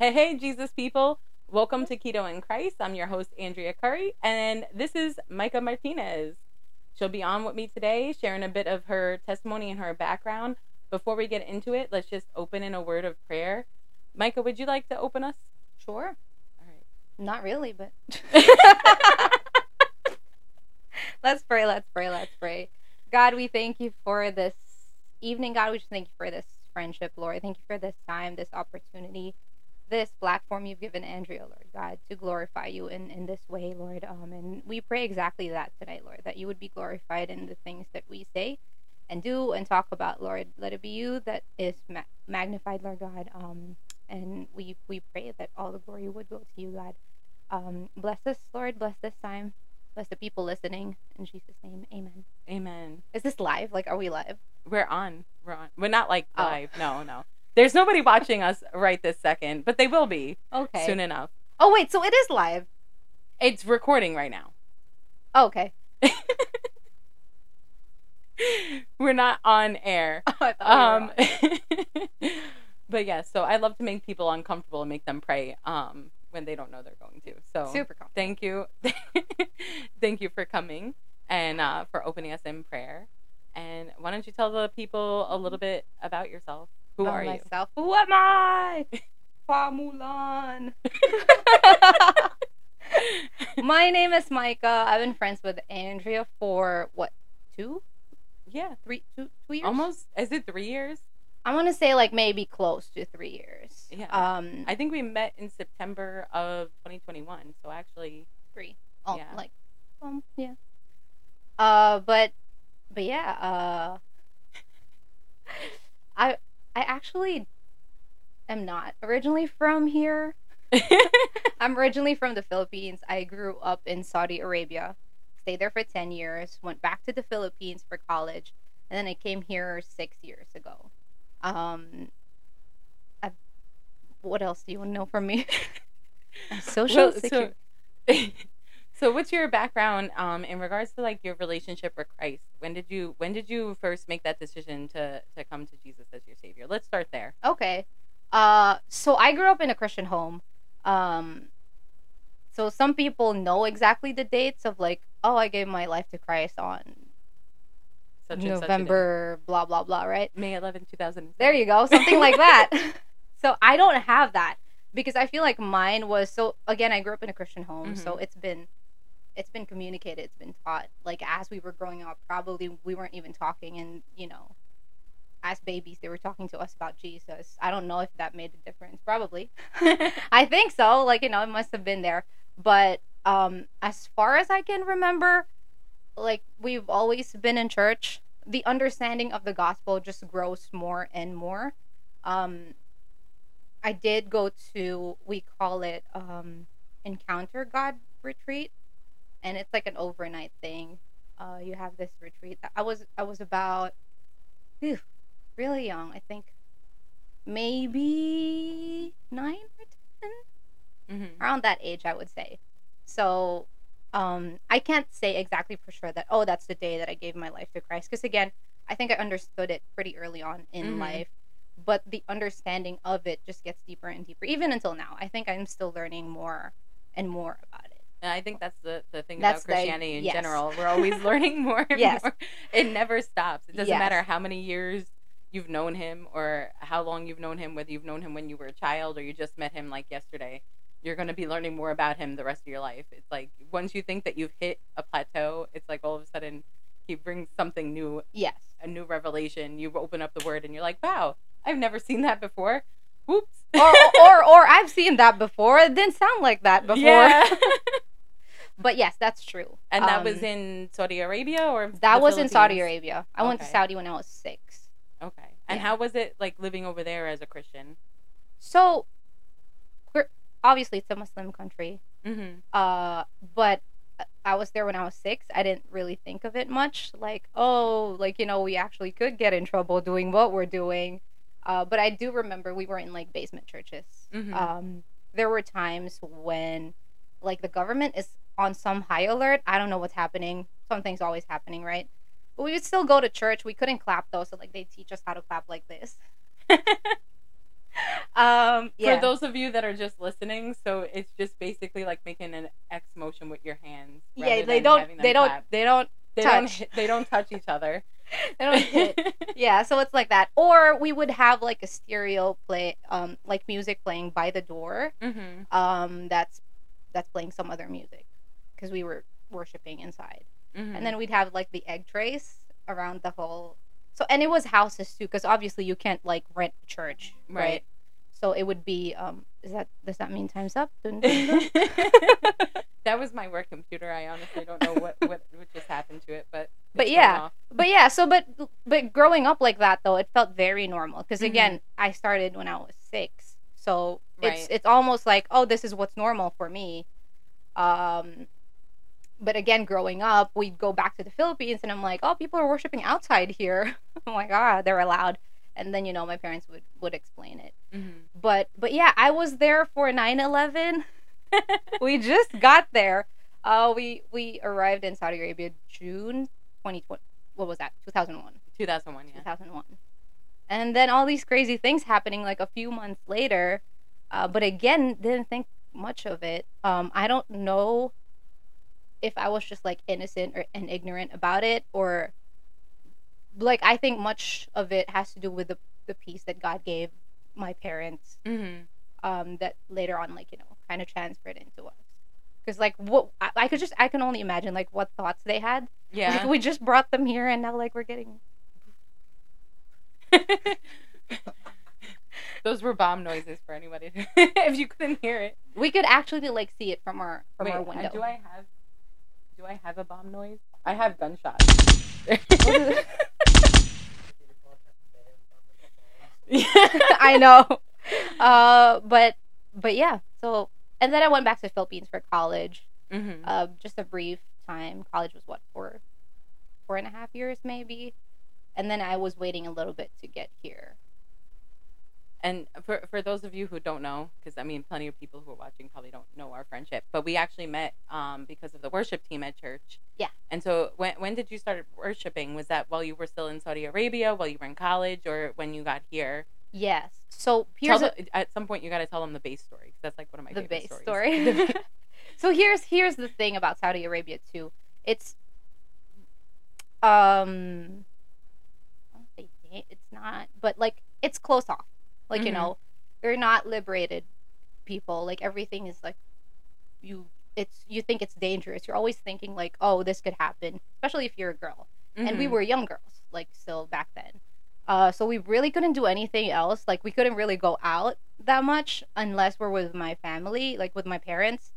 Hey, hey, Jesus people. Welcome to Keto in Christ. I'm your host, Andrea Curry, and this is Micah Martinez. She'll be on with me today, sharing a bit of her testimony and her background. Before we get into it, let's just open in a word of prayer. Micah, would you like to open us? Sure. All right. Not really, but let's pray, let's pray, let's pray. God, we thank you for this evening. God, we just thank you for this friendship, Lord. Thank you for this time, this opportunity, this platform you've given Andrea, Lord God, to glorify you in, in this way, Lord. Um, and we pray exactly that tonight, Lord, that you would be glorified in the things that we say and do and talk about, Lord. Let it be you that is ma- magnified, Lord God. Um, and we we pray that all the glory would go to you, God. Um, bless us, Lord. Bless this time. Bless the people listening. In Jesus' name, amen. Amen. Is this live? Like, are we live? We're on. We're on. We're not like Oh. live. No, no. There's nobody watching us right this second, but they will be Okay. soon enough. Oh, wait. So it is live. It's recording right now. Oh, okay. We're not on air. Oh, I thought Um, we were on. but yeah, so I love to make people uncomfortable and make them pray um, when they don't know they're going to. So super comfortable. thank you. thank you for coming and uh, for opening us in prayer. And why don't you tell the people a little bit about yourself? Who are you? Who am I? Fa Mulan. My name is Micah. I've been friends with Andrea for what, two, yeah, three, two, two years? almost. Is it three years? I want to say like maybe close to three years. Yeah. Um, I think we met in September of 2021. So actually, three. Oh, Yeah. like, um, yeah. Uh, but, but yeah. Uh, I I actually am not originally from here. I'm originally from the Philippines. I grew up in Saudi Arabia, stayed there for 10 years, went back to the Philippines for college, and then I came here six years ago. Um, I, what else do you want to know from me? Social Well, security. so, so what's your background um in regards to like your relationship with Christ? When did you when did you first make that decision to to come to Jesus as your savior? Let's start there. Okay. Uh so I grew up in a Christian home. Um so some people know exactly the dates of like, oh, I gave my life to Christ on Such. November blah blah blah, right? May 11, 2000. There you go, something like that. so I don't have that because I feel like mine was so again, I grew up in a Christian home, so it's been it's been communicated, it's been taught. Like as we were growing up, probably we weren't even talking and, you know, as babies they were talking to us about Jesus. I don't know if that made a difference. Probably. I think so. Like, you know, it must have been there. But um as far as I can remember, like we've always been in church. The understanding of the gospel just grows more and more. Um I did go to we call it um Encounter God retreat and it's like an overnight thing. Uh you have this retreat. I was I was about phew, really young. I think maybe 9 or 10 hmm around that age i would say so um i can't say exactly for sure that oh that's the day that i gave my life to christ because again i think i understood it pretty early on in Mhm. life but the understanding of it just gets deeper and deeper even until now i think i'm still learning more and more about it And I think that's the, the thing That's about the- Christianity in yes. general. We're always learning more and Yes. more. It never stops. It doesn't Yes. matter how many years you've known him or how long you've known him, whether you've known him when you were a child or you just met him like yesterday. You're going to be learning more about him the rest of your life. It's like once you think that you've hit a plateau, it's like all of a sudden he brings something new, yes a new revelation. You open up the word and you're like, wow, I've never seen that before. Whoops. or, or or i've seen that before it didn't sound like that before Yeah. but yes that's true and that was Um, in Saudi Arabia or that was in saudi arabia i went to saudi when i was six Okay. And Yeah. how was it like living over there as a Christian? So, obviously, it's a Muslim country. Mm-hmm. Uh, but I was there when I was six. I didn't really think of it much. Like, oh, like you know, we actually could get in trouble doing what we're doing. Uh, but I do remember we were in like basement churches. Mhm. Um, there were times when, like, the government is on some high alert. I don't know what's happening. Something's always happening, right? But we would still go to church. We couldn't clap though, so like they teach us how to clap like this. um, yeah. For those of you that are just listening, so it's just basically like making an X motion with your hands. yeah, they don't. They don't. They don't. They don't. touch. They don't touch each other. They don't hit. yeah, so it's like that. Or we would have like a stereo play, um, like music playing by the door. mm-hmm. Um, that's that's playing some other music because we were worshiping inside. Mm-hmm. and then we'd have like the egg trays around the whole so and it was houses too because obviously you can't like rent a church right. Right. so it would be um is that does that mean time's up Dun, dun, dun. that was my work computer. I honestly don't know what what, what just happened to it, but But yeah. but yeah so but but growing up like that though it felt very normal because Mhm. again i started when i was six so it's it's almost like oh this is what's normal for me um but again growing up we'd go back to the philippines and i'm like oh people are worshiping outside here. Oh my god they're allowed. And then you know my parents would would explain it. Mhm. but but yeah i was there for 9-11 we just got there. Uh we we arrived in saudi arabia june 2020 what was that? 2001 2001, yeah. 2001 and then all these crazy things happening like a few months later uh, but again didn't think much of it. Um i don't know if i was just like innocent or and ignorant about it or like i think much of it has to do with the the peace that god gave my parents Mm-hmm. um that later on like you know kind of transferred into us because like what I, I could just i can only imagine like what thoughts they had Yeah. like we just brought them here and now like we're getting Those were bomb noises for anybody if you couldn't hear it. we could actually like see it from our from Wait, our uh, window do I have do I have a bomb noise? I have gunshots. I know. Uh, but but yeah. So and then I went back to the Philippines for college. hmm Uh, just a brief time. College was what four, four and a half years maybe, and then I was waiting a little bit to get here. And for for those of you who don't know, because I mean, plenty of people who are watching probably don't know our friendship, but we actually met um, because of the worship team at church. Yeah. And so, when when did you start worshiping? Was that while you were still in Saudi Arabia, while you were in college, or when you got here? Yes. So here's a, at some point you got to tell them the bass story 'cause that's like one of my the favorite bass stories. story. So here's here's the thing about Saudi Arabia too. It's um I don't say da- it's not, but like it's close off. Like you Mhm. know, they're not liberated people. Like everything is like you it's you think it's dangerous. You're always thinking like, "Oh, this could happen," especially if you're a girl. And we Mhm. were young girls, like still back then. Uh, so we really couldn't do anything else. Like we couldn't really go out that much unless we're with my family, like with my parents.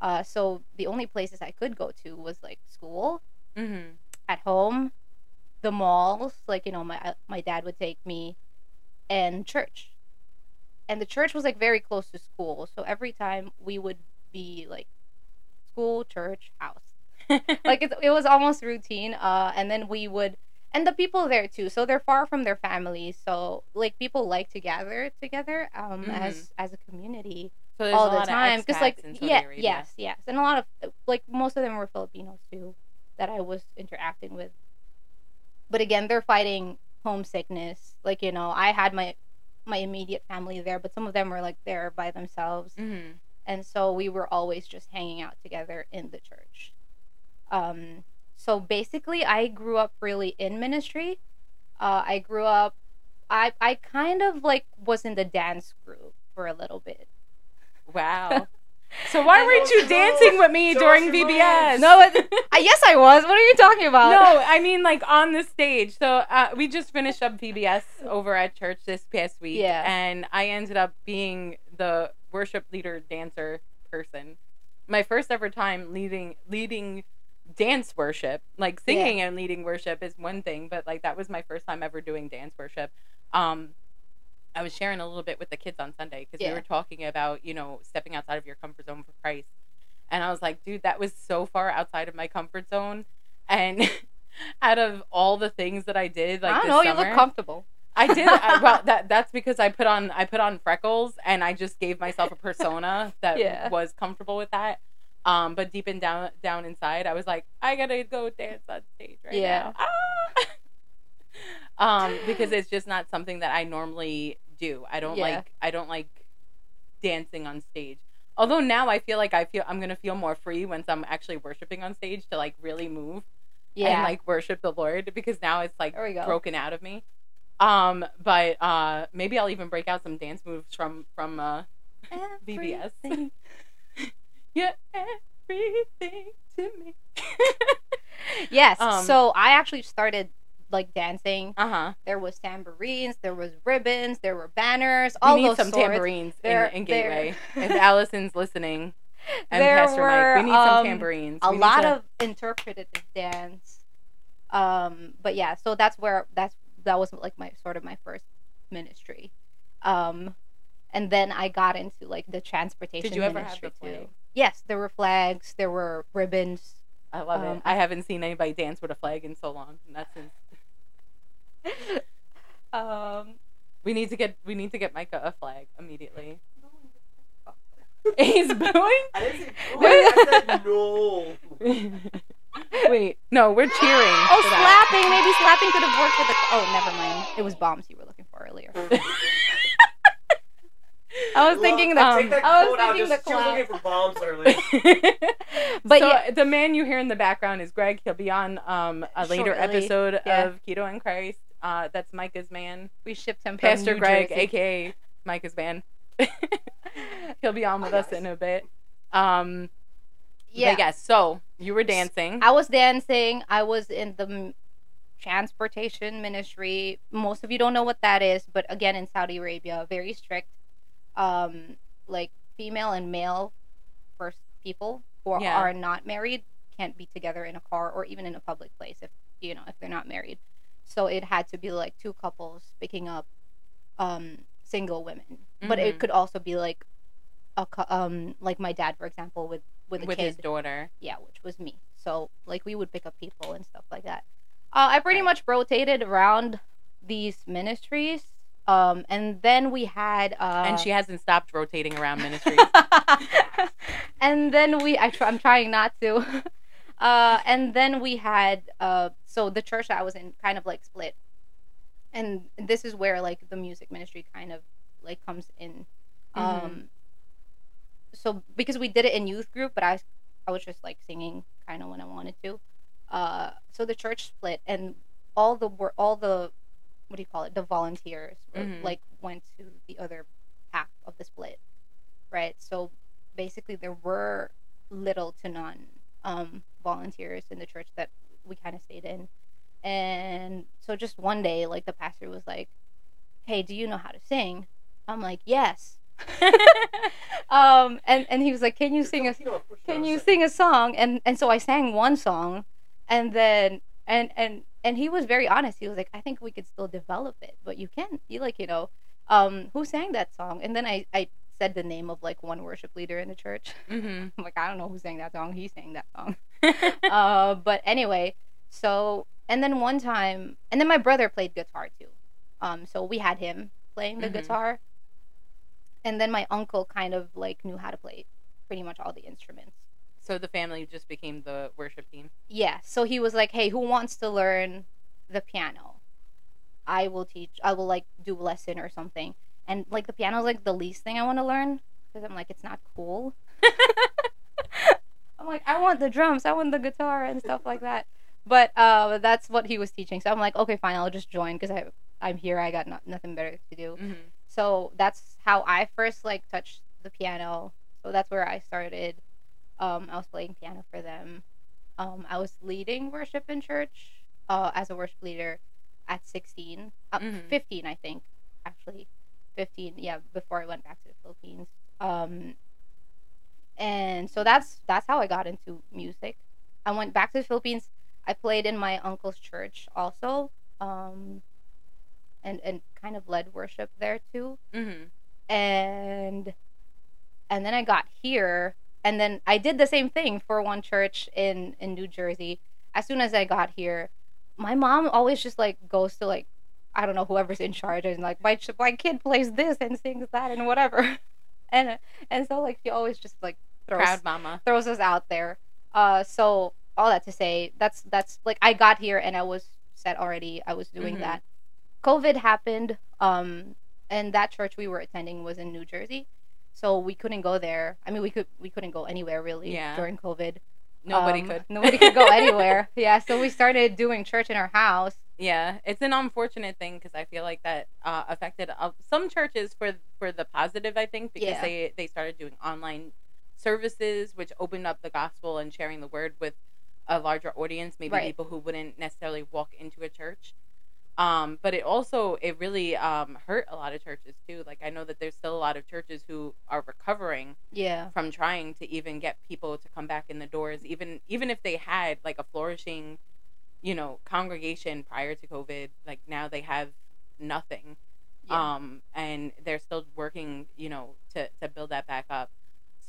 Uh, so the only places I could go to was like school, Mhm. at home, the malls. Like you know, my uh, my dad would take me, and church. And the church was like very close to school, so every time we would be like, school, church, house like it, it was almost routine uh and then we would and the people there too so they're far from their families so like people like to gather together um Mhm. as as a community so all the time because like yeah Arabia. yes yes and a lot of like most of them were filipinos too that i was interacting with but again they're fighting homesickness like you know i had my my immediate family there but some of them were like there by themselves Mhm. and so we were always just hanging out together in the church um so basically i grew up really in ministry uh i grew up i i kind of like was in the dance group for a little bit Wow. So why weren't you dancing with me Show during VBS? No, it- I yes i was what are you talking about no, I mean like on the stage. So uh, we just finished up VBS over at church this past week, Yeah. and I ended up being the worship leader dancer person. My first ever time leading leading dance worship, like singing and leading worship is one thing, but like that was my first time ever doing dance worship. Um, I was sharing a little bit with the kids on Sunday because Yeah. we were talking about you know stepping outside of your comfort zone for Christ. And I was like, dude, that was so far outside of my comfort zone. And out of all the things that I did, like i don't know you look comfortable I did. I, well, that that's because I put on I put on freckles, and I just gave myself a persona that Yeah. was comfortable with that. Um, but deep and down down inside, I was like, I gotta go dance on stage right Yeah. now. Ah! um, because it's just not something that I normally do. I don't Yeah. like I don't like dancing on stage. Although now I feel like I feel I'm gonna feel more free once I'm actually worshiping on stage to like really move Yeah. and like worship the Lord because now it's like There we go. broken out of me. Um, but uh, maybe I'll even break out some dance moves from from uh, VBS. Yeah, everything to me. yes. Um, so I actually started like dancing. uh huh. There was tambourines, there was ribbons, there were banners, We all need those some sorts. tambourines There- in, in there- Gateway. if Allison's listening, and There Pastor Mike, we were, need some um, tambourines. a We need lot to- of interpretive dance. Um, but yeah, so that's where that's that was like my sort of my first ministry. Um, and then I got into like the transportation. Did you ever have the flag? too. Yes, there were flags, there were ribbons. I love um, it. I haven't seen anybody dance with a flag in so long. and That's um, we need to get we need to get Micah a flag immediately. He's booing. I didn't say boo, I said no. Wait, no, we're cheering. oh, slapping! Maybe slapping could have worked with the. Oh, never mind. It was bombs you were looking for earlier. I was thinking that. Um, I was quote out. thinking Just, the she was looking for bombs earlier. But so yeah, the man you hear in the background is Greg. He'll be on um, a later Shortly, episode yeah. of Keto and Christ. Uh, that's Micah's man, we shipped him. From Pastor New Greg, Jersey. aka Micah's man. He'll be on with us in a bit. Um, Yeah. But yes, so you were dancing. I was dancing. I was in the transportation ministry. Most of you don't know what that is, but again, in Saudi Arabia, very strict. Um, like female and male first people who are, Yeah. are not married can't be together in a car or even in a public place if you know if they're not married. So it had to be like two couples picking up um, single women, but it Mhm. could also be like a um like my dad, for example, with with a with kid his daughter. yeah, which was me. So like we would pick up people and stuff like that. Uh, I pretty much rotated around these ministries, um, and then we had uh, and she hasn't stopped rotating around ministries. and then we I try, I'm trying not to. Uh, and then we had uh, so the church I was in kind of like split, and this is where like the music ministry kind of like comes in. Um, Mhm. so because we did it in youth group, but I I was just like singing kind of when I wanted to. Uh, so the church split, and all the wor- all the what do you call it? The volunteers were, Mhm. like went to the other half of the split, right? So basically, there were little to none um, volunteers in the church that we kind of stayed in, and so just one day, like the pastor was like, "Hey, do you know how to sing?" I'm like, "Yes." um, and and he was like, "Can you sing a can you sing a song and and so i sang one song and then and and and he was very honest he was like i think we could still develop it but you can you like you know um who sang that song and then i i said the name of like one worship leader in the church. Hmm i'm like i don't know who sang that song. He sang that song. Uh but anyway so and then one time and then my brother played guitar too. Um so we had him playing the Mhm. guitar. And then my uncle kind of like knew how to play pretty much all the instruments. So the family just became the worship team. yeah. So he was like hey who wants to learn the piano? I will teach i will like do a lesson or something and like the piano is like the least thing i want to learn because i'm like it's not cool i'm like i want the drums i want the guitar and stuff like that but uh that's what he was teaching so i'm like okay fine i'll just join because i i'm here i got no- nothing better to do hmm so that's how I first like touched the piano. So that's where I started. Um, I was playing piano for them. Um, I was leading worship in church uh, as a worship leader at 16, uh, Mhm. 15, I think, actually, 15. Yeah, before I went back to the Philippines. Um, and so that's that's how I got into music. I went back to the Philippines. I played in my uncle's church also. Um, and and kind of led worship there too hmm and and then I got here and then I did the same thing for one church in in New Jersey as soon as I got here my mom always just like goes to like I don't know whoever's in charge and like my my kid plays this and sings that and whatever and and so like she always just like throws Proud mama. throws us out there. Uh, so all that to say, that's that's like I got here and I was set already. I was doing Mhm. that. COVID happened, um, and that church we were attending was in New Jersey, so we couldn't go there. I mean, we could we couldn't go anywhere really Yeah. during COVID. Nobody Um, could. Nobody could go anywhere. Yeah, so we started doing church in our house. Yeah, it's an unfortunate thing because I feel like that uh, affected uh, some churches for for the positive. I think because Yeah. they they started doing online services, which opened up the gospel and sharing the word with a larger audience, maybe Right. people who wouldn't necessarily walk into a church. Um, but it also it really um, hurt a lot of churches too. Like I know that there's still a lot of churches who are recovering Yeah. from trying to even get people to come back in the doors even even if they had like a flourishing you know congregation prior to covid like now they have nothing Yeah. um and they're still working you know to to build that back up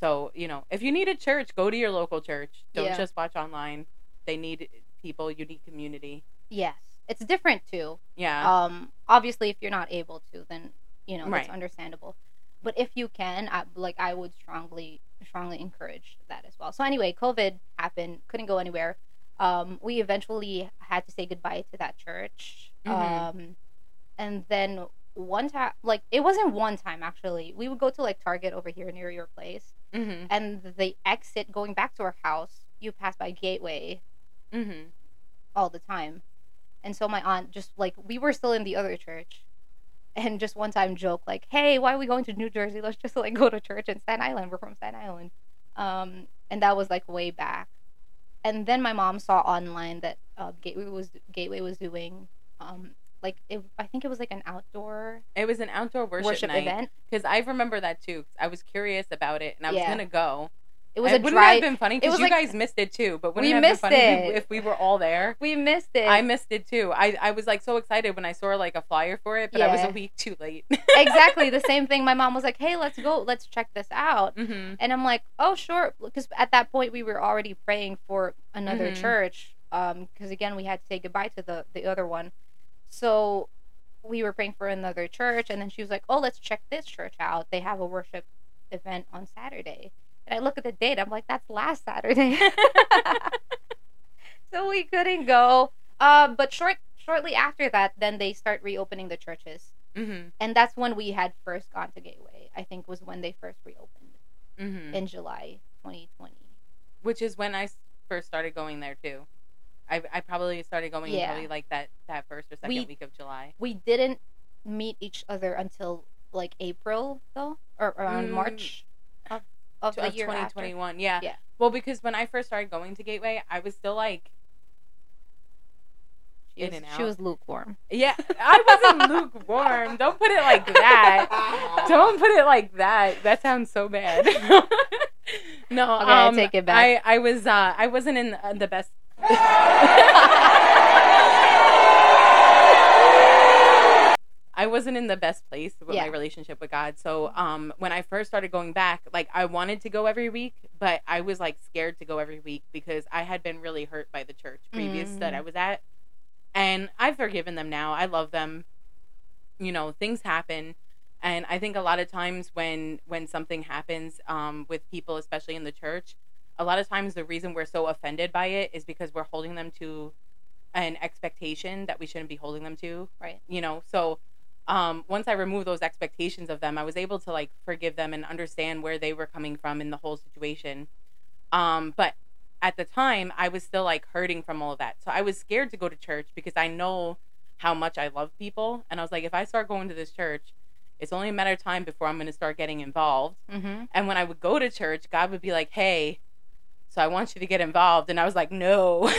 so you know if you need a church go to your local church don't Yeah. just watch online they need people you need community yes. It's different too. yeah Um, obviously, if you're not able to, then you know that's Right. understandable. But if you can, I, like I would strongly, strongly encourage that as well. So anyway, COVID happened, couldn't go anywhere. Um, we eventually had to say goodbye to that church. Mhm. Um, and then one time, like it wasn't one time actually. We would go to like Target over here near your place, mm-hmm and the exit going back to our house, you pass by Gateway mm-hmm all the time. And so my aunt just like we were still in the other church and just one time joke like, "Hey, why are we going to New Jersey? Let's just like go to church in Staten Island. We're from Staten Island." Um and that was like way back. And then my mom saw online that uh, Gateway was Gateway was doing um like it, I think it was like an outdoor it was an outdoor worship, worship, night event. because i remember that too. i was curious about it and i was Yeah. gonna go It was Uh, a wouldn't dry have been funny? Because you like- guys missed it too. But wouldn't We it have been missed funny if we- it. if we were all there? we missed it. I missed it too. I, I was like so excited when I saw like a flyer for it, but I was a week too late. exactly the same thing. My mom was like, "Hey, let's go. Let's check this out." hmm And I'm like, oh, sure. Because at that point, we were already praying for another Mhm. church. Because again, we had to say goodbye to the, the other one. So we were praying for another church. And then she was like, oh, let's check this church out. They have a worship event on Saturday. And I look at the date. I'm like, that's last Saturday. so we couldn't go. Uh, but short shortly after that, then they start reopening the churches. hmm And that's when we had first gone to Gateway. I think was when they first reopened hmm in July 2020. Which is when I first started going there too. I, I probably started going Yeah. probably like that that first or second We- week of July. We didn't meet each other until like April though, or around Mm. March of, of the of year after. 2021. Yeah. Yeah. Well, because when I first started going to Gateway, I was still like She in was, and she was lukewarm. Yeah, I wasn't lukewarm. Don't put it like that. Don't put it like that. That sounds so bad. no, Okay, I um, take it back. I, I was uh, I wasn't in the- the best. I wasn't in the best place with Yeah. my relationship with God. So um, when I first started going back, like I wanted to go every week, but I was like scared to go every week because I had been really hurt by the church previous that Mm. I was at, and I've forgiven them now. I love them. You know, things happen, and I think a lot of times when when something happens um, with people, especially in the church, a lot of times the reason we're so offended by it is because we're holding them to an expectation that we shouldn't be holding them to Right. you know so um once i removed those expectations of them i was able to like forgive them and understand where they were coming from in the whole situation. Um but at the time i was still like hurting from all of that. So i was scared to go to church because i know how much i love people. And i was like if i start going to this church it's only a matter of time before i'm going to start getting involved. Mm-hmm. and when I would go to church, God would be like, "Hey, so I want you to get involved," and I was like, "No,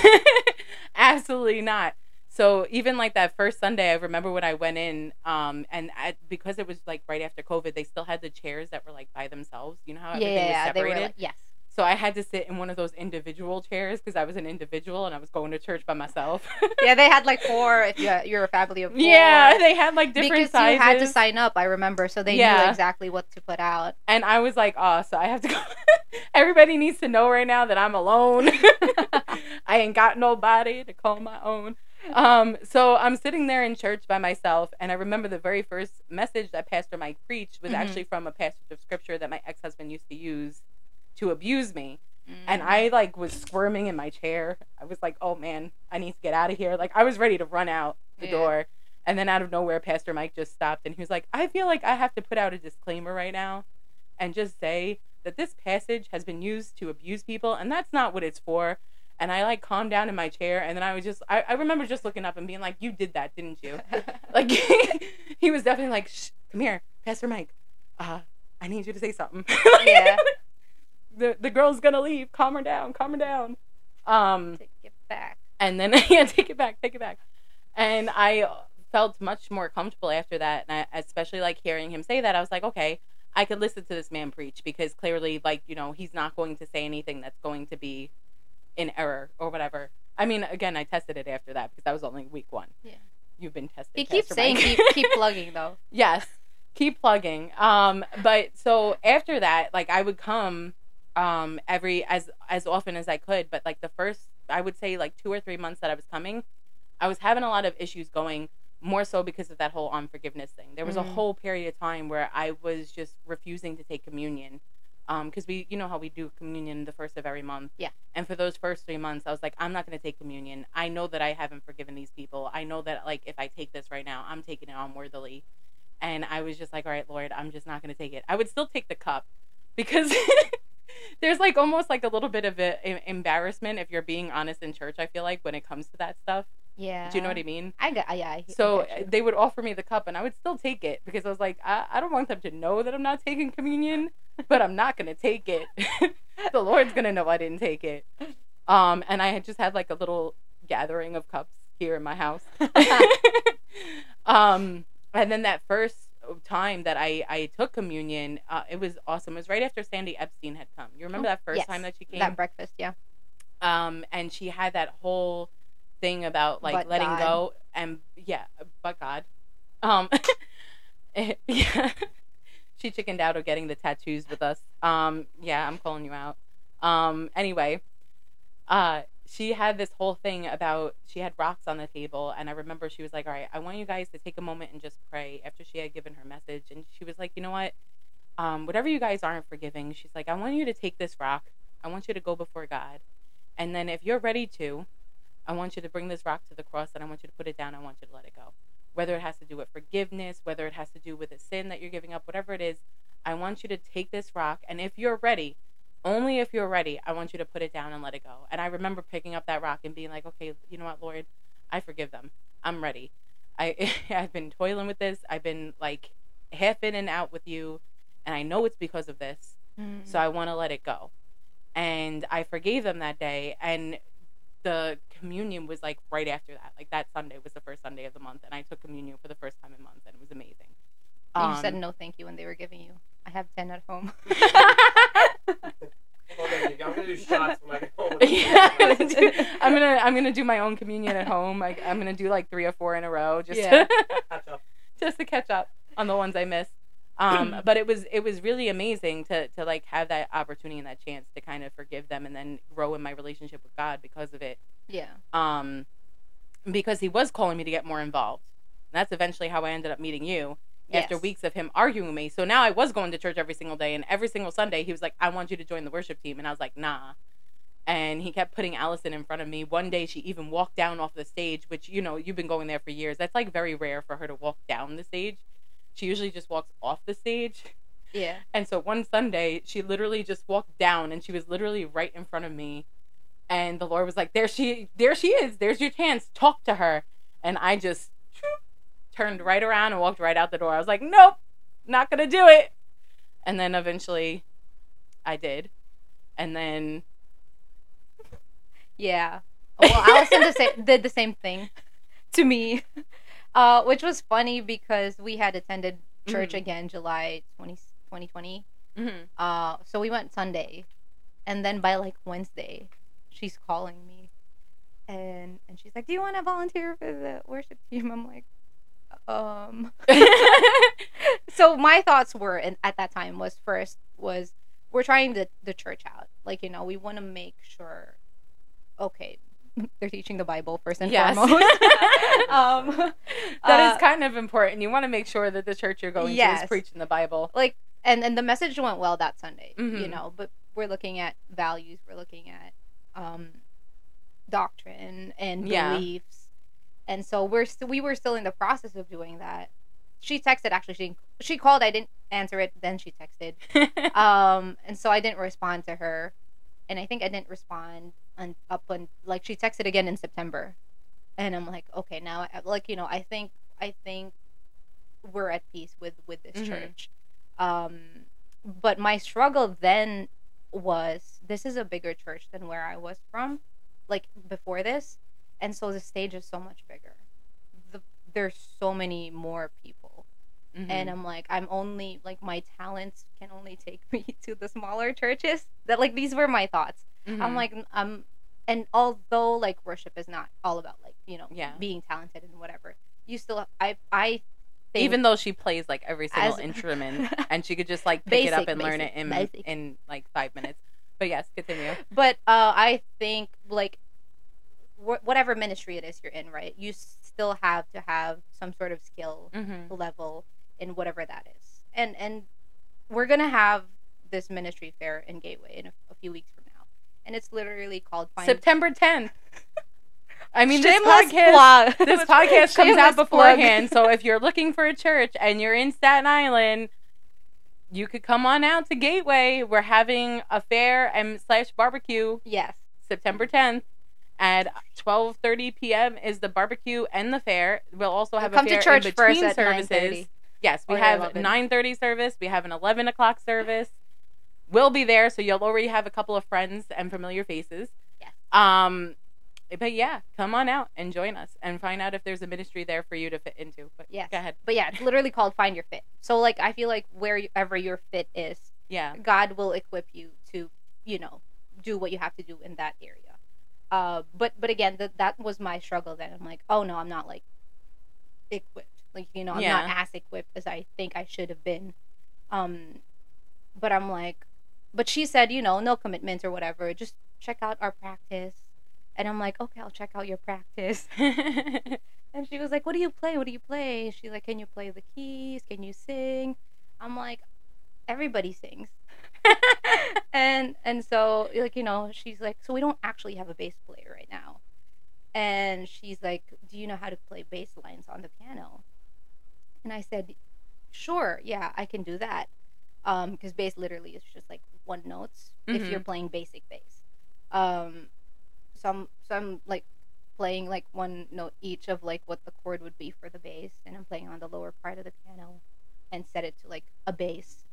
absolutely not." So even like that first Sunday, I remember when I went in, um, and I, because it was like right after COVID, they still had the chairs that were like by themselves. You know how everything yeah, was yeah. They separated. were like, yes. so I had to sit in one of those individual chairs because I was an individual and I was going to church by myself. Yeah, they had like four. If you're, you're a family of four. yeah, they had like different because sizes. you had to sign up. I remember, so they knew exactly what to put out. And I was like, oh, so I have to go. Everybody needs to know right now that I'm alone. I ain't got nobody to call my own. Um, so I'm sitting there in church by myself, and I remember the very first message that Pastor Mike preached was Mhm. actually from a passage of scripture that my ex husband used to use to abuse me. And Mm. I like was squirming in my chair. I was like, oh man, I need to get out of here. Like I was ready to run out the Yeah. door. And then out of nowhere, Pastor Mike just stopped and he was like, I feel like I have to put out a disclaimer right now and just say that this passage has been used to abuse people and that's not what it's for. And I like calmed down in my chair and then I was just, I, I remember just looking up and being like, You did that, didn't you? Like, he was definitely like, Shh, come here, Pastor Mike. Uh, I need you to say something. Yeah. the, the girl's gonna leave. Calm her down, calm her down. Um, Take it back. and then yeah, take it back, take it back. And I felt much more comfortable after that, and I, especially like hearing him say that, I was like, okay, I could listen to this man preach because clearly, like you know, he's not going to say anything that's going to be in error or whatever. I mean, again, I tested it after that because that was only week one. Yeah. You've been tested. He keeps saying keep keep plugging though. yes keep plugging um but so after that like i would come um every as as often as i could but like the first i would say like two or three months that i was coming i was having a lot of issues going more so because of that whole unforgiveness thing there was a Mm. whole period of time where i was just refusing to take communion um because we you know how we do communion the first of every month Yeah. and for those first three months i was like i'm not going to take communion i know that i haven't forgiven these people i know that like if i take this right now i'm taking it unworthily and I was just like, all right, Lord, I'm just not going to take it. I would still take the cup because there's like almost like a little bit of a, em- embarrassment if you're being honest in church. I feel like when it comes to that stuff. Yeah. Do you know what I mean? I got yeah. I, So I they would offer me the cup and I would still take it because I was like, I, I don't want them to know that I'm not taking communion, but I'm not going to take it. the Lord's going to know I didn't take it. Um, and I had just had like a little gathering of cups here in my house. um, and then that first time that I, I took communion, uh, it was awesome. It was right after Sandy Epstein had come. You remember Oh, that first yes. time that she came? that breakfast. Yeah. um and she had that whole thing about like But letting God. go and yeah but god. Um yeah. She chickened out of getting the tattoos with us. Um yeah i'm calling you out. Um anyway uh she had this whole thing about she had rocks on the table and i remember she was like all right i want you guys to take a moment and just pray after she had given her message and she was like you know what? Um whatever you guys aren't forgiving she's like i want you to take this rock. I want you to go before god. And then if you're ready to, I want you to bring this rock to the cross and I want you to put it down. I want you to let it go. Whether it has to do with forgiveness, whether it has to do with a sin that you're giving up, whatever it is, I want you to take this rock and if you're ready, only if you're ready, I want you to put it down and let it go. And I remember picking up that rock and being like, okay, you know what, Lord, I forgive them. I'm ready. I I've been toiling with this. I've been like half in and out with you, and I know it's because of this. Mm. So I want to let it go. And I forgave them that day. And the communion was like right after that. Like that Sunday was the first Sunday of the month. And I took communion for the first time in months. And it was amazing. And you said Um, no, thank you when they were giving you. I have ten at home. Hold on, I'm gonna do shots when I get home. yeah, I'm gonna, do, I'm gonna I'm gonna do my own communion at home. Like I'm gonna do like three or four in a row just Yeah. to, Catch up. just to catch up on the ones I missed. Um, but it was it was really amazing to to like have that opportunity and that chance to kind of forgive them and then grow in my relationship with God because of it. yeah. Um, because He was calling me to get more involved. And that's eventually how I ended up meeting you after weeks of him arguing with me. So now I was going to church every single day, and every single Sunday he was like, "I want you to join the worship team," and I was like, "Nah." And he kept putting Allison in front of me. One day she even walked down off the stage, which you know you've been going there for years. That's like very rare for her to walk down the stage. She usually just walks off the stage. Yeah. And so one Sunday, she literally just walked down, and she was literally right in front of me. And the Lord was like, "There she, there she is. There's your chance. Talk to her." And I just turned right around and walked right out the door. I was like, "Nope, not gonna do it." And then eventually, I did. And then, Yeah. Well, Allison did the same thing to me, uh, which was funny because we had attended church Mhm. again July 20, 2020. mhm. Uh, so we went Sunday, and then by like Wednesday, she's calling me, and and she's like, "Do you want to volunteer for the worship team?" I'm like, um. so my thoughts were, and at that time was first was we're trying the the church out, like you know we want to make sure, okay, they're teaching the Bible first and Yes. foremost. um, That is uh, kind of important. You want to make sure that the church you're going to is preaching the Bible. like and and the message went well that Sunday, you Mhm. know. But we're looking at values, we're looking at um, doctrine and Yeah. beliefs, and so we're st- we were still in the process of doing that. She texted actually. She she called. I didn't answer it. Then she texted. um, and so I didn't respond to her, and I think I didn't respond on up on like she texted again in September, and I'm like, okay, now I, like you know, I think I think we're at peace with with this Mhm. church. Um, but my struggle then was this is a bigger church than where I was from, like before this, and so the stage is so much bigger. The, there's so many more people Mhm. and I'm like, I'm only like my talents can only take me to the smaller churches. That like these were my thoughts. Mhm. I'm like, um, and although like worship is not all about like you know Yeah. being talented and whatever, you still I I think even though she plays like every single As- instrument and she could just like pick it up Basic, and learn it in basic. in like five minutes. But yes, continue. but uh, I think like wh- whatever ministry it is you're in, right? You still have to have some sort of skill Mm-hmm. level in whatever that is. And and we're gonna have this ministry fair in Gateway in a, a few weeks from now, and it's literally called Find. September 10th. I mean, this podcast, plug. this podcast comes out beforehand. so if you're looking for a church and you're in Staten Island, you could come on out to Gateway. We're having a fair and slash barbecue Yes. September 10th. At 12:30 p.m. is the barbecue and the fair. We'll also have Come a to fair church in between services. 9:30. Yes, we Or have 11. 9:30 service. We have an 11 o'clock service. We'll be there, so you'll already have a couple of friends and familiar faces. Yes. Um, but yeah, come on out and join us and find out if there's a ministry there for you to fit into. But Yes. go ahead. But yeah, it's literally called Find Your Fit. So like I feel like wherever your fit is, Yeah. God will equip you to, you know, do what you have to do in that area. Uh, but but again, that that was my struggle. Then I'm like, oh no, I'm not like equipped. Like you know, I'm not as equipped as I think I should have been. Um, but I'm like, but she said, you know, no commitments or whatever. Just check out our practice. And I'm like, okay, I'll check out your practice. And she was like, "What do you play? What do you play?" She's like, "Can you play the keys? Can you sing?" I'm like, "Everybody sings." and and so like you know, she's like, "So we don't actually have a bass player right now." And she's like, "Do you know how to play bass lines on the piano?" And I said, "Sure, yeah, I can do that." Um, because bass literally is just like one notes if Mhm. you're playing basic bass. Um, some some like playing like one note each of like what the chord would be for the bass and I'm playing on the lower part of the piano and set it to like a bass.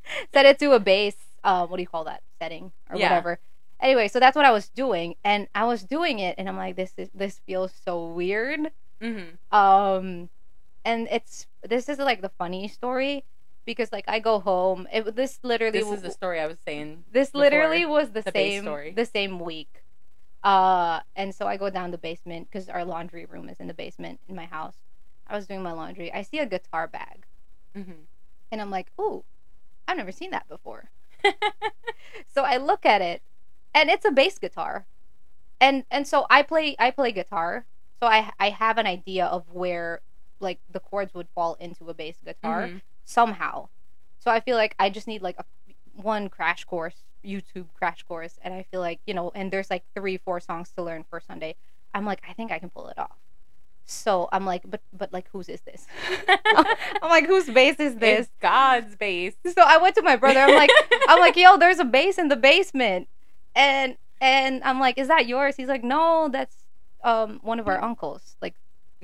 set it to a bass, uh, what do you call that? Setting or Yeah. whatever. Anyway, so that's what I was doing and I was doing it and I'm like this is this feels so weird. Mm-hmm. Um and it's this is like the funny story because like I go home it this literally This is the story I was saying. this literally was the, the same story. the same week uh and so i go down the basement because our laundry room is in the basement in my house i was doing my laundry i see a guitar bag Mm-hmm. and i'm like ooh i've never seen that before so i look at it and it's a bass guitar and and so i play i play guitar so i i have an idea of where like the chords would fall into a bass guitar Mhm. somehow. So I feel like I just need like a one crash course, YouTube crash course, and I feel like you know, and there's like three, four songs to learn for Sunday. I'm like, I think I can pull it off. So I'm like, but but like, whose is this? I'm like, whose bass is this? It's God's bass. So I went to my brother. I'm like, I'm like, yo, there's a bass in the basement, and and I'm like, is that yours? He's like, no, that's um one of our uncles. Like.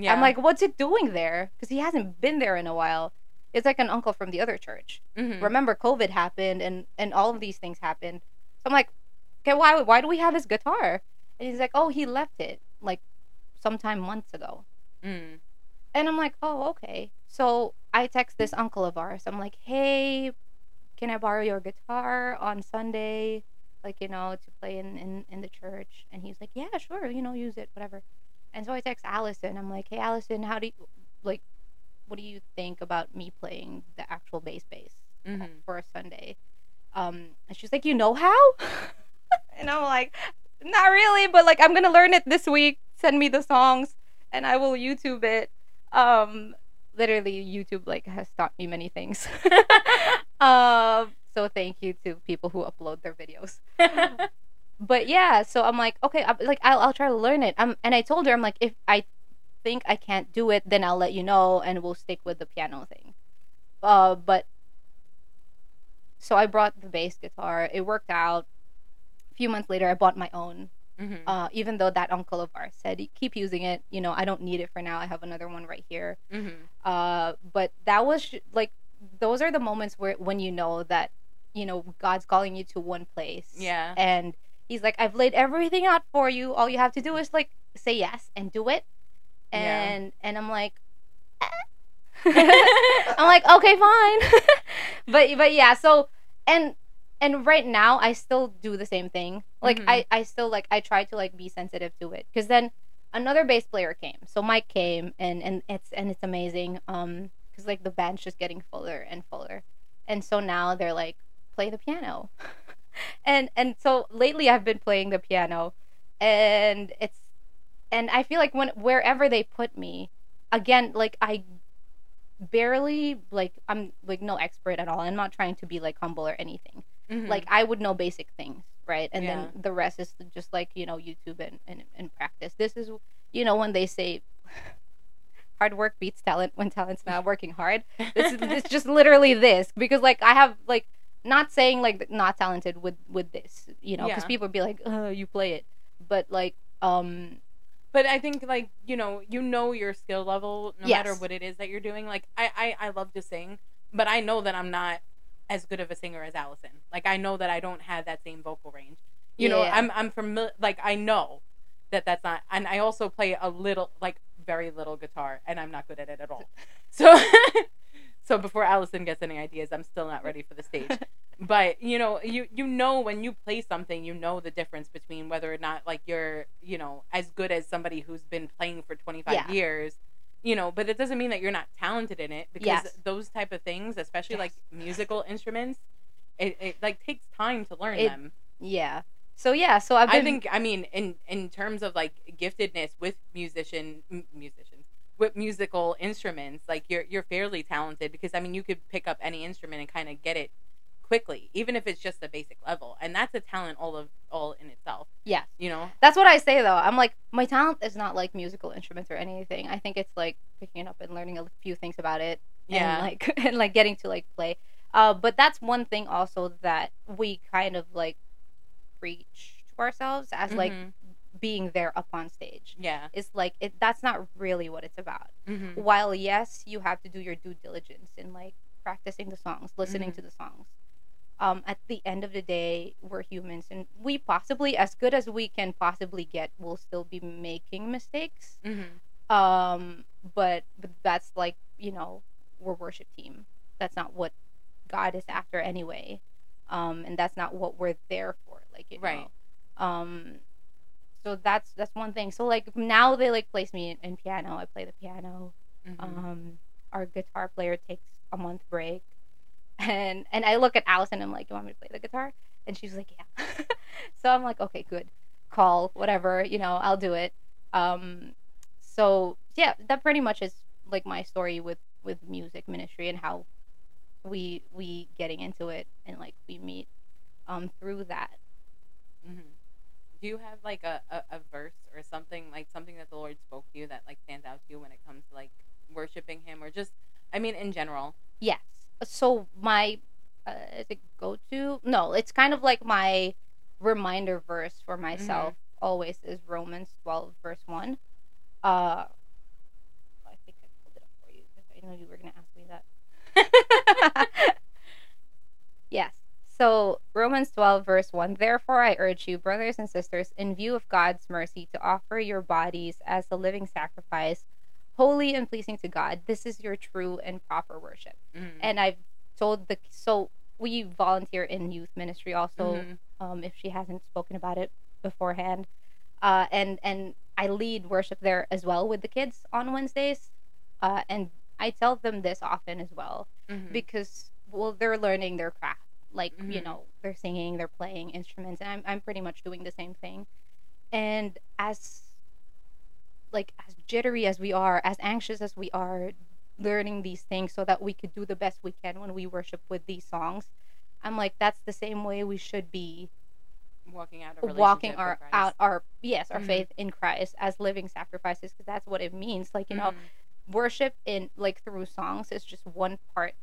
Yeah. I'm like, what's it doing there? Because he hasn't been there in a while. It's like an uncle from the other church. Mhm. Remember, COVID happened and and all of these things happened. So I'm like, okay, why why do we have his guitar? And he's like, oh, he left it like sometime months ago. Mm. And I'm like, oh, okay. So I text this uncle of ours. I'm like, hey, can I borrow your guitar on Sunday? Like, you know, to play in, in, in the church. And he's like, yeah, sure, you know, use it, whatever. And so I text Allison. I'm like, hey, Allison, how do you, like, what do you think about me playing the actual bass bass Mhm. for a Sunday? Um, and she's like, you know how? and I'm like, not really, but like, I'm gonna learn it this week. Send me the songs, and I will YouTube it. Um, literally, YouTube like has taught me many things. um, so thank you to people who upload their videos. but yeah, so I'm like, okay, I'm, like I'll I'll try to learn it. Um, and I told her I'm like, if I think I can't do it, then I'll let you know, and we'll stick with the piano thing. Uh, but so I brought the bass guitar. It worked out. A few months later, I bought my own. Mhm. Uh, even though that uncle of ours said, keep using it. You know, I don't need it for now. I have another one right here. Mhm. Uh, but that was sh- like, those are the moments where when you know that, you know, God's calling you to one place. Yeah. And He's like, I've laid everything out for you. All you have to do is like say yes and do it. Yeah. And and I'm like, I'm like, okay, fine. but but yeah, so and and right now I still do the same thing. Like Mhm. I I still like I try to like be sensitive to it because then another bass player came. So Mike came and and it's and it's amazing. Um, because like the band's just getting fuller and fuller, and so now they're like play the piano, and and so lately I've been playing the piano, and it's and I feel like when wherever they put me, again like I barely like I'm like no expert at all. I'm not trying to be like humble or anything. Mhm. Like I would know basic things, right? And Yeah. then the rest is just like, you know, YouTube and, and, and practice. This is you know, when they say hard work beats talent when talent's not working hard. This is it's just literally this. Because like I have like not saying like not talented with with this, you know, because Yeah. people would be like, Oh, you play it. But like um But I think like you know you know your skill level no matter what it is that you're doing. Like I, I I love to sing, but I know that I'm not as good of a singer as Allison. Like I know that I don't have that same vocal range. You know, I'm I'm familiar. Like I know that that's not. And I also play a little, like very little guitar, and I'm not good at it at all. So so before Allison gets any ideas, I'm still not ready for the stage. but you know you you know when you play something you know the difference between whether or not like you're you know as good as somebody who's been playing for 25 Yeah. years you know but it doesn't mean that you're not talented in it because Yes. those type of things especially like musical instruments it, it like takes time to learn It- them yeah. So yeah, so I've been i think i mean in in terms of like giftedness with musician m- musicians with musical instruments like you're you're fairly talented because i mean you could pick up any instrument and kind of get it quickly even if it's just a basic level and that's a talent all of all in itself Yes. you know That's what I say though. I'm like my talent is not like musical instruments or anything. I think it's like picking it up and learning a few things about it yeah and like and like getting to like play. Uh but that's one thing also that we kind of like preach to ourselves as like Mhm. Being there up on stage. yeah It's like it that's not really what it's about. hmm While yes, you have to do your due diligence in like practicing the songs, listening Mhm. to the songs. Um, at the end of the day, we're humans, and we possibly, as good as we can possibly get, will still be making mistakes. hmm Um, but but that's like you know, we're worship team. That's not what God is after anyway. Um, and that's not what we're there for. Like you Right. know. Um, so that's that's one thing. So like now they like place me in, in piano. I play the piano. Hmm um our guitar player takes a month break. And and i look at allison and i'm like Do you want me to play the guitar? And she's like yeah. So i'm like okay good. Call whatever you know i'll do it. Um so yeah that pretty much is like my story with with music ministry and how we we getting into it and like we meet um through that. Hmm do you have like a, a, a verse or something like something that the lord spoke to you that like stands out to you when it comes to like worshiping him or just i mean in general Yes. So my uh, is it go to? No, it's kind of like my reminder verse for myself. Always is Romans twelve verse one. Uh, I think I pulled it up for you because I know you were gonna ask me that. yes. So Romans twelve verse one. Therefore, I urge you, brothers and sisters, in view of God's mercy, to offer your bodies as a living sacrifice holy and pleasing to God. This is your true and proper worship. Mhm. And I've told the so we volunteer in youth ministry also. Mhm. Um, if she hasn't spoken about it beforehand, uh, and and I lead worship there as well with the kids on Wednesdays, uh, and I tell them this often as well Mhm. because well they're learning their craft like you Mhm. know they're singing they're playing instruments and I'm, I'm pretty much doing the same thing and as like as jittery as we are as anxious as we are learning these things so that we could do the best we can when we worship with these songs i'm like that's the same way we should be walking out walking our out our yes our Mhm. faith in Christ as living sacrifices because that's what it means like you know Mhm. worship in like through songs is just one part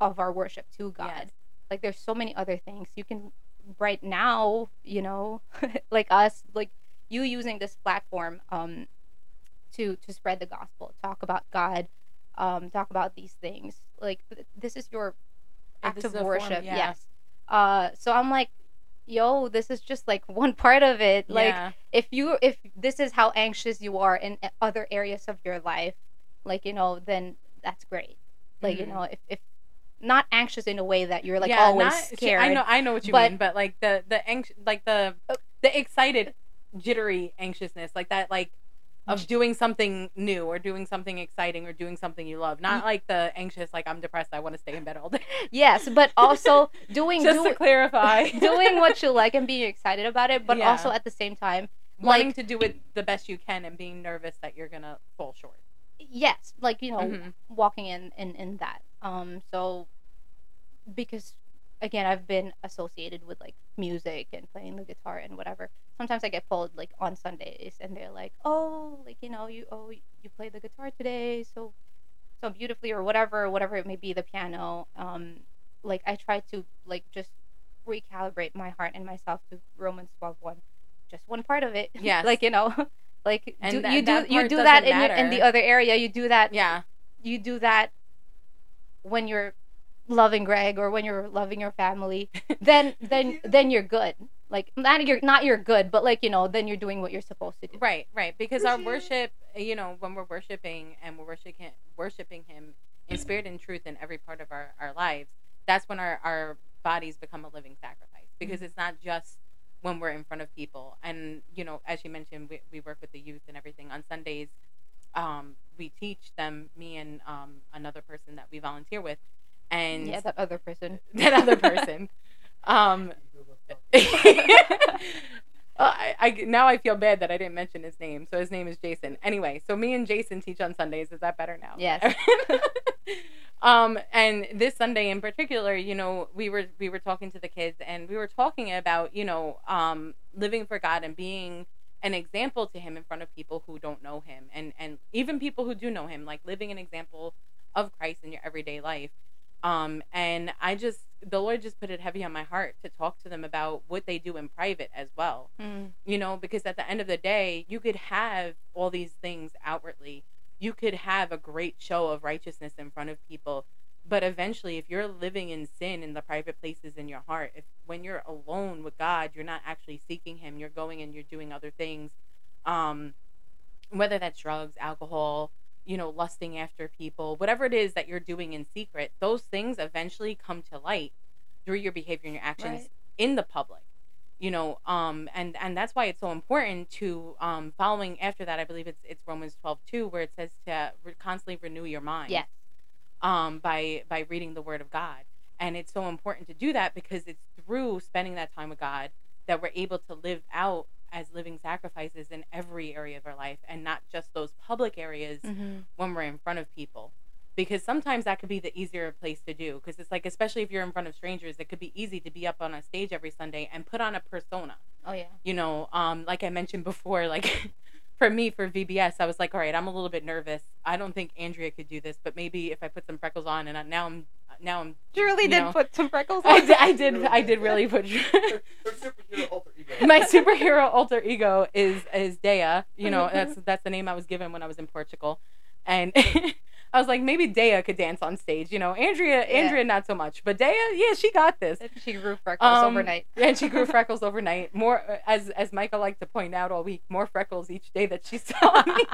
of our worship to God Yes. Like there's so many other things you can right now you know like us like you using this platform um to to spread the gospel talk about God um talk about these things like th- this is your act of form- worship yeah. yes uh so I'm like yo this is just like one part of it like yeah. if you if this is how anxious you are in other areas of your life like you know then that's great like you Mhm. know if, if not anxious in a way that you're like yeah, always not- scared I know, I know what you but- mean, but like the the anx- like the the excited, jittery anxiousness, like that, like of doing something new or doing something exciting or doing something you love, not like the anxious, like I'm depressed, I want to stay in bed all day. yes but also doing Just do, to clarify, doing what you like and being excited about it but Yeah. also at the same time wanting like- to do it the best you can and being nervous that you're gonna fall short. yes like you know Mhm. walking in in in that um so because again i've been associated with like music and playing the guitar and whatever sometimes i get pulled like on sundays and they're like oh like you know you oh you play the guitar today so so beautifully or whatever whatever it may be the piano. Um like i try to like just recalibrate my heart and myself to romans 12 1 just one part of it. Yeah, like you know like And do, that- you do you do that in, your, in the other area. You do that Yeah, you do that when you're loving Greg or when you're loving your family, then then then you're good. Like not you're not you're good, but like you know, then you're doing what you're supposed to do. right, right. Because our worship, you know, when we're worshiping and we're worshiping worshiping Him in spirit and truth in every part of our our lives, that's when our our bodies become a living sacrifice. Because Mm-hmm. it's not just when we're in front of people. And you know, as you mentioned, we we work with the youth and everything on Sundays. Um, we teach them, me and um, another person that we volunteer with, and Yeah, that other person. that other person. Um, I, I now I feel bad that I didn't mention his name. So his name is Jason. Anyway, so me and Jason teach on Sundays. Is that better now? Yes. um, and this Sunday in particular, you know, we were we were talking to the kids and we were talking about you know um, living for God and being an example to Him in front of people who don't know Him and and even people who do know Him, like living an example of Christ in your everyday life. Um, and I just, the Lord just put it heavy on my heart to talk to them about what they do in private as well. Mm. You know, because at the end of the day, you could have all these things outwardly. You could have a great show of righteousness in front of people. But eventually, if you're living in sin in the private places in your heart, if when you're alone with God, you're not actually seeking Him, you're going and you're doing other things, um, whether that's drugs, alcohol, you know, lusting after people, whatever it is that you're doing in secret, those things eventually come to light through your behavior and your actions Right. in the public. You know, um, and and that's why it's so important to um, following after that. I believe it's it's Romans twelve two, where it says to re- constantly renew your mind. Yes. Um, by by reading the Word of God, and it's so important to do that because it's through spending that time with God that we're able to live out as living sacrifices in every area of our life, and not just those public areas Mm-hmm. when we're in front of people because sometimes that could be the easier place to do because it's like especially if you're in front of strangers it could be easy to be up on a stage every sunday and put on a persona Oh yeah. you know um like i mentioned before like for me for vbs i was like all right i'm a little bit nervous i don't think andrea could do this but maybe if i put some freckles on and I, now i'm now i'm You really You did know. put some freckles on. I did, I did i did really put Her superhero alter ego. my superhero alter ego is is Dea. You know, that's that's the name I was given when I was in Portugal, and I was like, maybe Dea could dance on stage. You know, Andrea, Andrea, not so much, but Dea, yeah, she got this. She grew freckles Um, overnight. and she grew freckles overnight. More, as as Michael liked to point out all week, more freckles each day that she saw me.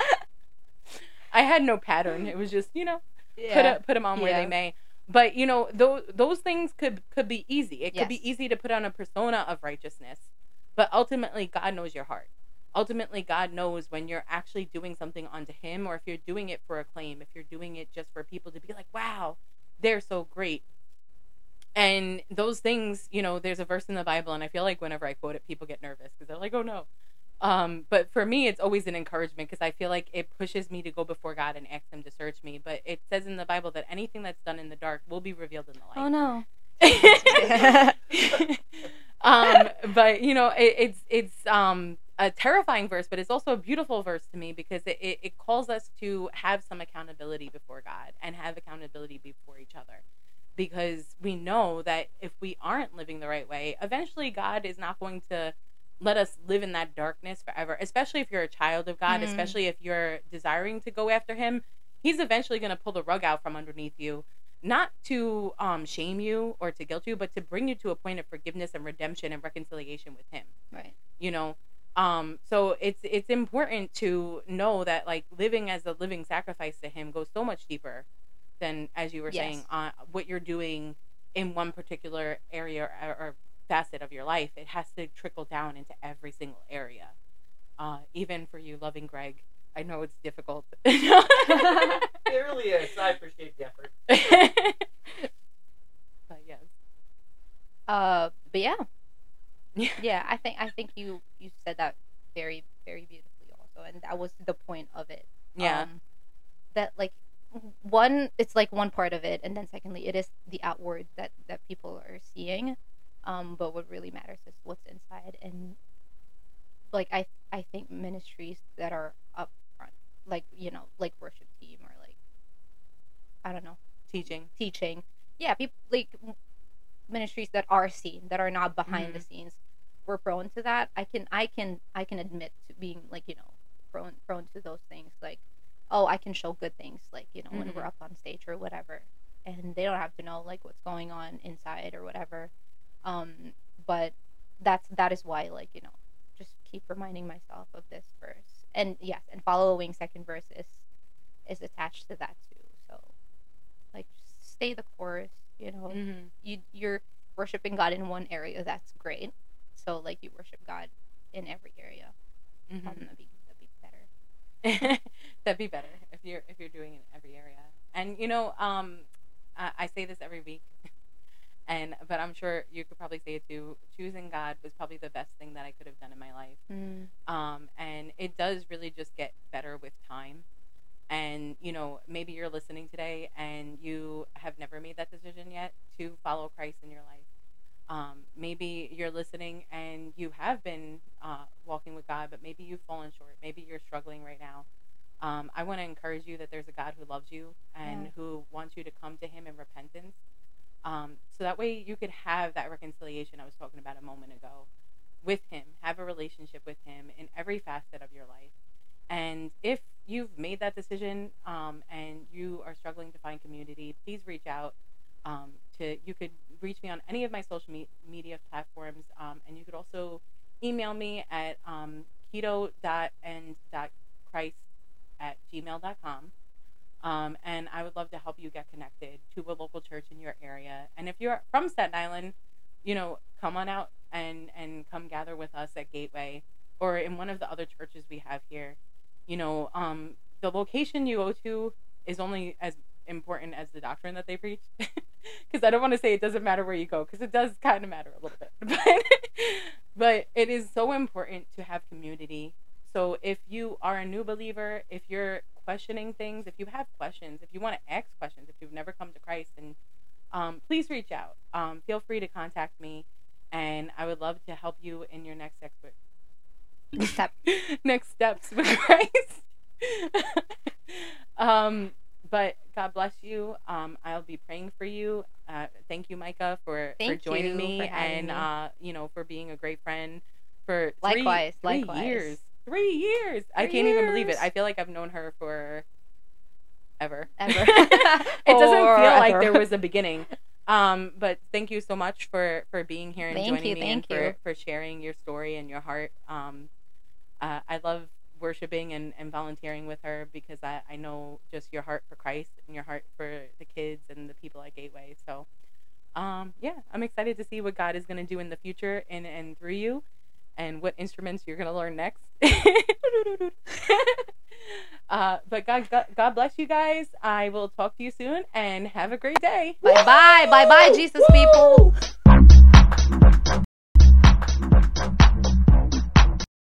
I had no pattern. It was just you know Yeah. put a, put them on where Yeah. they may. But you know, those those things could could be easy. It could be easy to put on a persona of righteousness, but ultimately, God knows your heart. Ultimately, God knows when you're actually doing something unto Him, or if you're doing it for acclaim, if you're doing it just for people to be like, "Wow, they're so great." And those things, you know, there's a verse in the Bible, and I feel like whenever I quote it, people get nervous because they're like, "Oh no." Um, but for me, it's always an encouragement because I feel like it pushes me to go before God and ask Him to search me. But it says in the Bible that anything that's done in the dark will be revealed in the light. Oh no. um, but you know, it, it's it's um a terrifying verse, but it's also a beautiful verse to me because it, it, it calls us to have some accountability before God and have accountability before each other. Because we know that if we aren't living the right way, eventually God is not going to let us live in that darkness forever, especially if you're a child of God, Mhm. especially if you're desiring to go after Him. He's eventually going to pull the rug out from underneath you, not to um, shame you or to guilt you, but to bring you to a point of forgiveness and redemption and reconciliation with Him Right. you know um so it's it's important to know that like living as a living sacrifice to him goes so much deeper than as you were saying Yes. uh, what you're doing in one particular area or, or facet of your life it has to trickle down into every single area uh even for you loving greg i know it's difficult It really is. I appreciate the effort. but yes Uh, but yeah, Yeah. yeah. I think I think you you said that very very beautifully also, and that was the point of it. yeah Um, that like one, it's like one part of it, and then secondly, it is the outward that that people are seeing. Um, but what really matters is what's inside, and like I I think ministries that are up front, like you know, like worship team or like I don't know, teaching teaching. Yeah, people like ministries that are seen, that are not behind the Mhm. scenes. We're prone to that. I can I can I can admit to being like, you know, prone prone to those things like oh, I can show good things like, you know, when we're Mhm. up on stage or whatever. And they don't have to know like what's going on inside or whatever. Um but that's that is why like, you know, just keep reminding myself of this verse. And yes, and following second verse is is attached to that too. So like stay the course you know mm-hmm. you you're worshiping god in one area that's great so like you worship god in every area Mm-hmm. um, that'd, be, that'd be better That'd be better if you're if you're doing it in every area. And you know, um, I, I say this every week, and but I'm sure you could probably say it too. Choosing God was probably the best thing that I could have done in my life. mm. Um, and it does really just get better with time. And you know, maybe you're listening today and you have never made that decision yet to follow Christ in your life. Um, maybe you're listening and you have been uh, walking with God, but maybe you've fallen short. Maybe you're struggling right now. Um, I want to encourage you that there's a God who loves you and Yeah. who wants you to come to Him in repentance. Um, so that way you could have that reconciliation I was talking about a moment ago with Him, have a relationship with Him in every facet of your life. And if you've made that decision um, and you are struggling to find community, please reach out. Um, to you could reach me on any of my social me- media platforms, um, and you could also email me at um, keto.and.christ at gmail.com. Um, and I would love to help you get connected to a local church in your area. And if you're from Staten Island, you know, come on out and and come gather with us at Gateway or in one of the other churches we have here. You know, um, the location you go to is only as important as the doctrine that they preach. Because I don't want to say it doesn't matter where you go, because it does kind of matter a little bit. But, but it is so important to have community. So if you are a new believer, if you're questioning things, if you have questions, if you want to ask questions, if you've never come to Christ, and um, please reach out. Um, feel free to contact me, and I would love to help you in your next expert Step. next steps with Christ. um, but God bless you. Um, I'll be praying for you. Uh, thank you, Micah, for for joining me for and me. uh, you know for being a great friend for three, Likewise, three likewise. years. Three years. I can't even believe it. I feel like I've known her for ever. Ever. it doesn't feel like there was a beginning. Um, but thank you so much for for being here and Thank joining you, me thank and for you. for sharing your story and your heart. Um, uh, I love worshiping and, and volunteering with her because I, I know just your heart for Christ and your heart for the kids and the people at Gateway. So, um, yeah, I'm excited to see what God is going to do in the future and, and through you and what instruments you're going to learn next. uh, but God, God, God bless you guys. I will talk to you soon and have a great day. Bye bye. Bye bye, Jesus Woo! people.